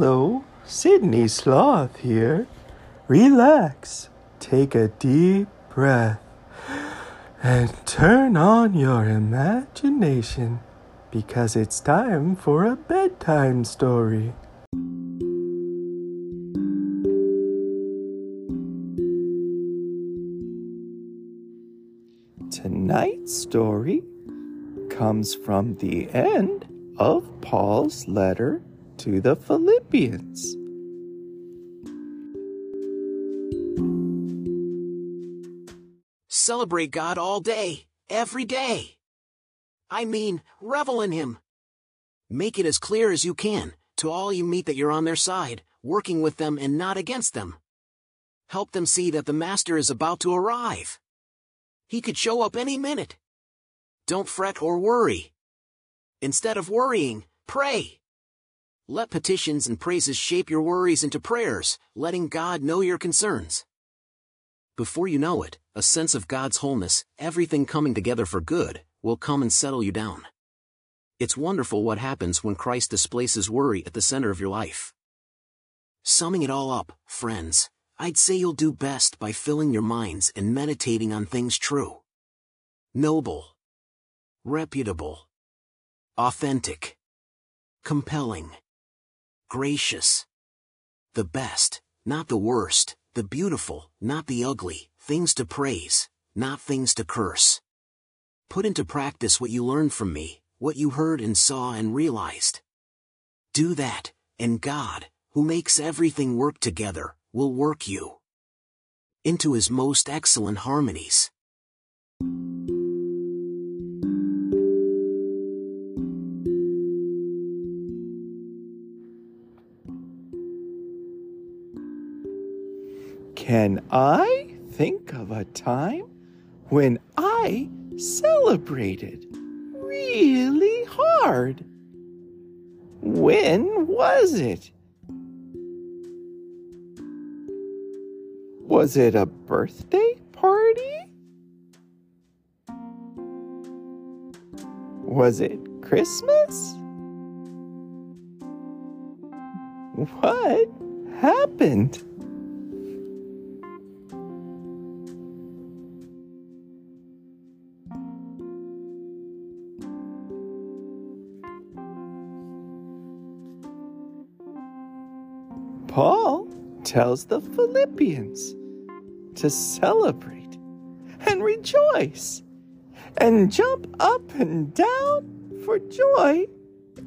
Hello, Sydney Sloth here. Relax, take a deep breath, and turn on your imagination because it's time for a bedtime story. Tonight's story comes from the end of Paul's letter to the Philippians. Celebrate God all day, every day. I mean, revel in Him. Make it as clear as you can to all you meet that you're on their side, working with them and not against them. Help them see that the Master is about to arrive. He could show up any minute. Don't fret or worry. Instead of worrying, pray. Let petitions and praises shape your worries into prayers, letting God know your concerns. Before you know it, a sense of God's wholeness, everything coming together for good, will come and settle you down. It's wonderful what happens when Christ displaces worry at the center of your life. Summing it all up, friends, I'd say you'll do best by filling your minds and meditating on things true, noble, reputable, authentic, compelling, gracious, the best, not the worst, the beautiful, not the ugly, things to praise, not things to curse. Put into practice what you learned from me, what you heard and saw and realized. Do that, and God, who makes everything work together, will work you into his most excellent harmonies. Can I think of a time when I celebrated really hard? When was it? Was it a birthday party? Was it Christmas? What happened? Paul tells the Philippians to celebrate and rejoice and jump up and down for joy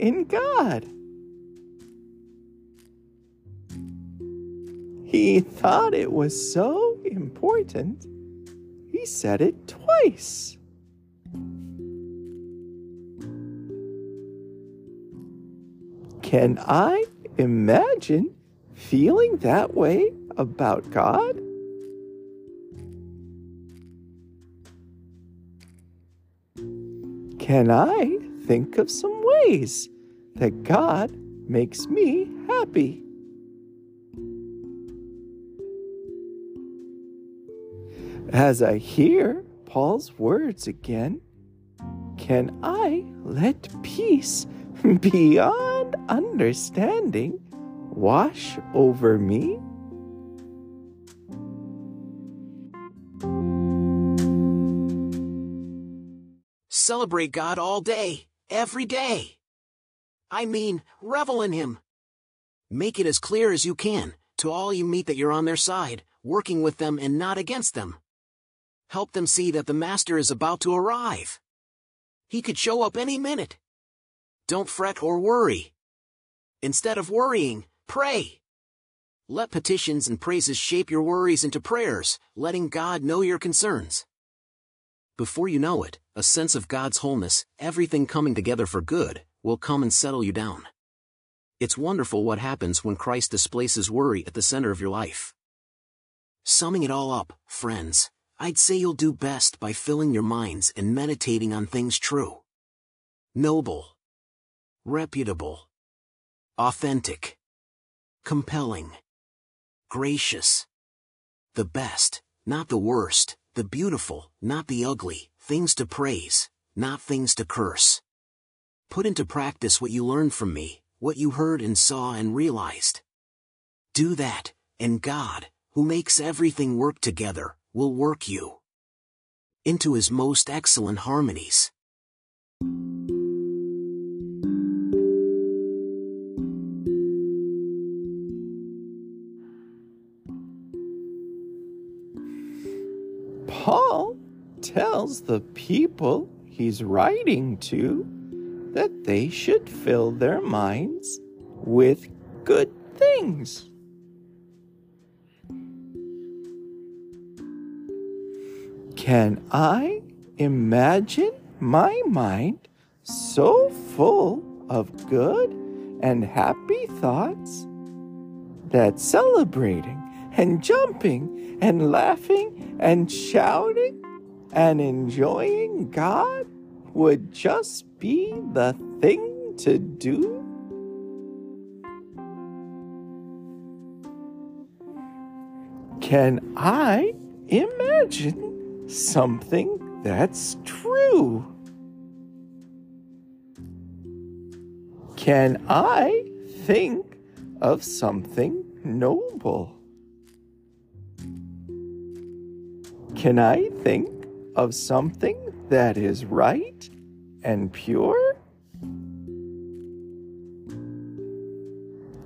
in God. He thought it was so important, he said it twice. Can I imagine feeling that way about God? Can I think of some ways that God makes me happy? As I hear Paul's words again, can I let peace beyond understanding wash over me? Celebrate God all day, every day. I mean, revel in Him. Make it as clear as you can to all you meet that you're on their side, working with them and not against them. Help them see that the Master is about to arrive. He could show up any minute. Don't fret or worry. Instead of worrying, pray. Let petitions and praises shape your worries into prayers, letting God know your concerns. Before you know it, a sense of God's wholeness, everything coming together for good, will come and settle you down. It's wonderful what happens when Christ displaces worry at the center of your life. Summing it all up, friends, I'd say you'll do best by filling your minds and meditating on things true, noble, reputable, authentic, compelling, gracious, the best, not the worst, the beautiful, not the ugly, things to praise, not things to curse. Put into practice what you learned from me, what you heard and saw and realized. Do that, and God, who makes everything work together, will work you into his most excellent harmonies. Paul tells the people he's writing to that they should fill their minds with good things. Can I imagine my mind so full of good and happy thoughts that celebrating and jumping and laughing and shouting and enjoying God would just be the thing to do? Can I imagine something that's true? Can I think of something noble? Can I think of something that is right and pure?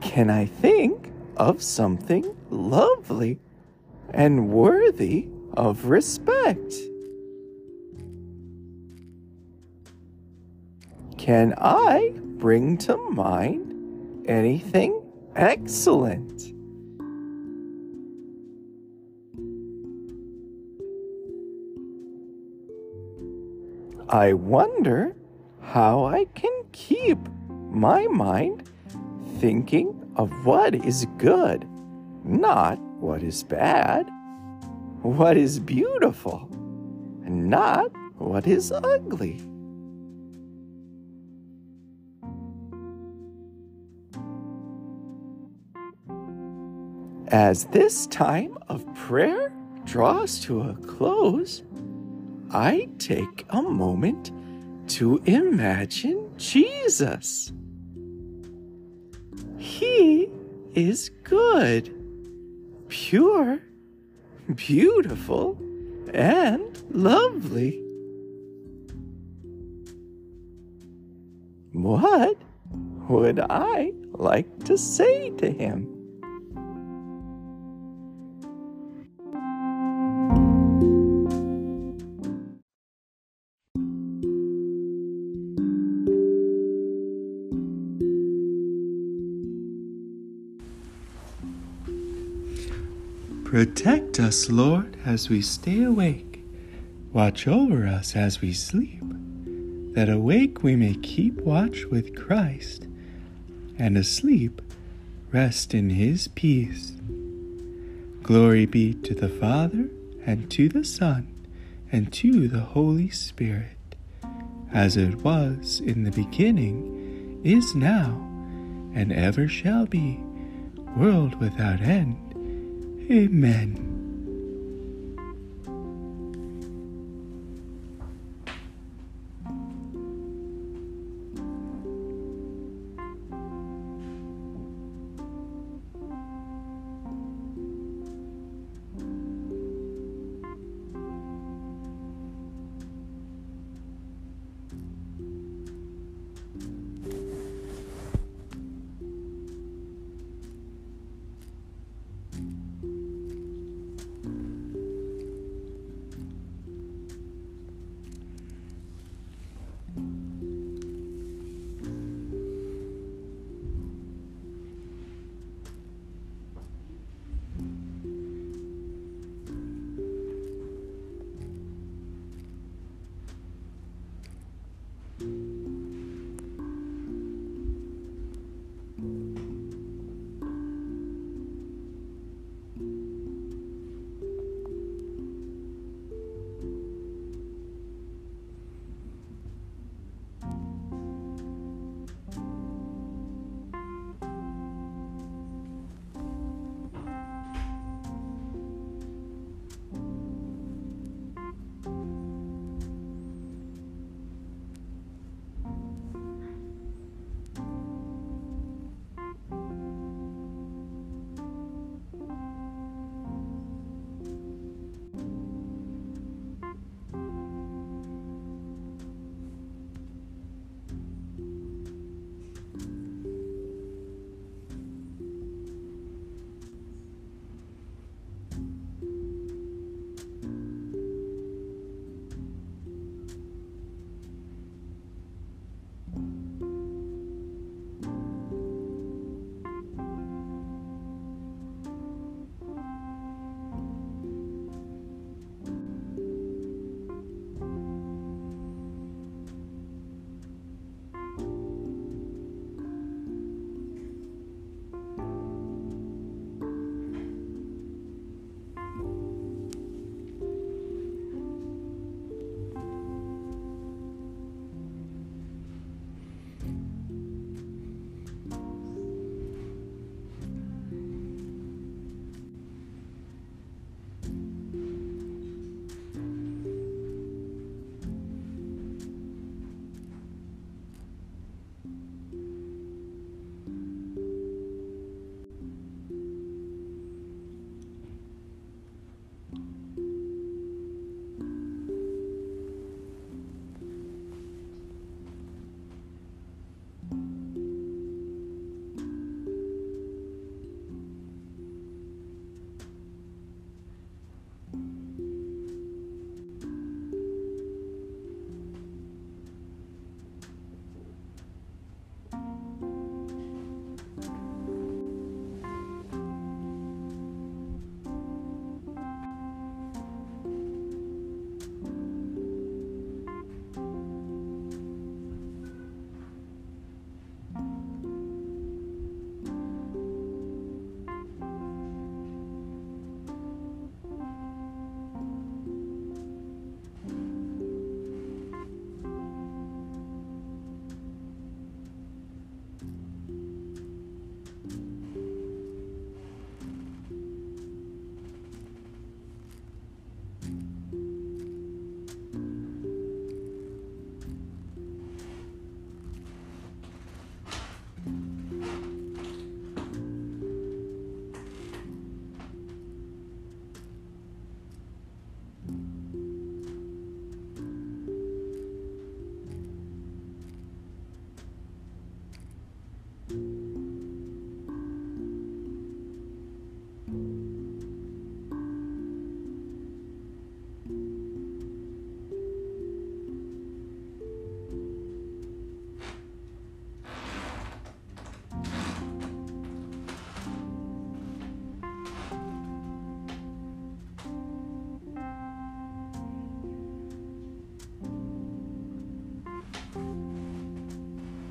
Can I think of something lovely and worthy of respect? Can I bring to mind anything excellent? I wonder how I can keep my mind thinking of what is good, not what is bad, what is beautiful, not what is ugly. As this time of prayer draws to a close, I take a moment to imagine Jesus. He is good, pure, beautiful, and lovely. What would I like to say to him? Protect us, Lord, as we stay awake. Watch over us as we sleep, that awake we may keep watch with Christ, and asleep rest in his peace. Glory be to the Father, and to the Son, and to the Holy Spirit, as it was in the beginning, is now, and ever shall be, world without end. Amen.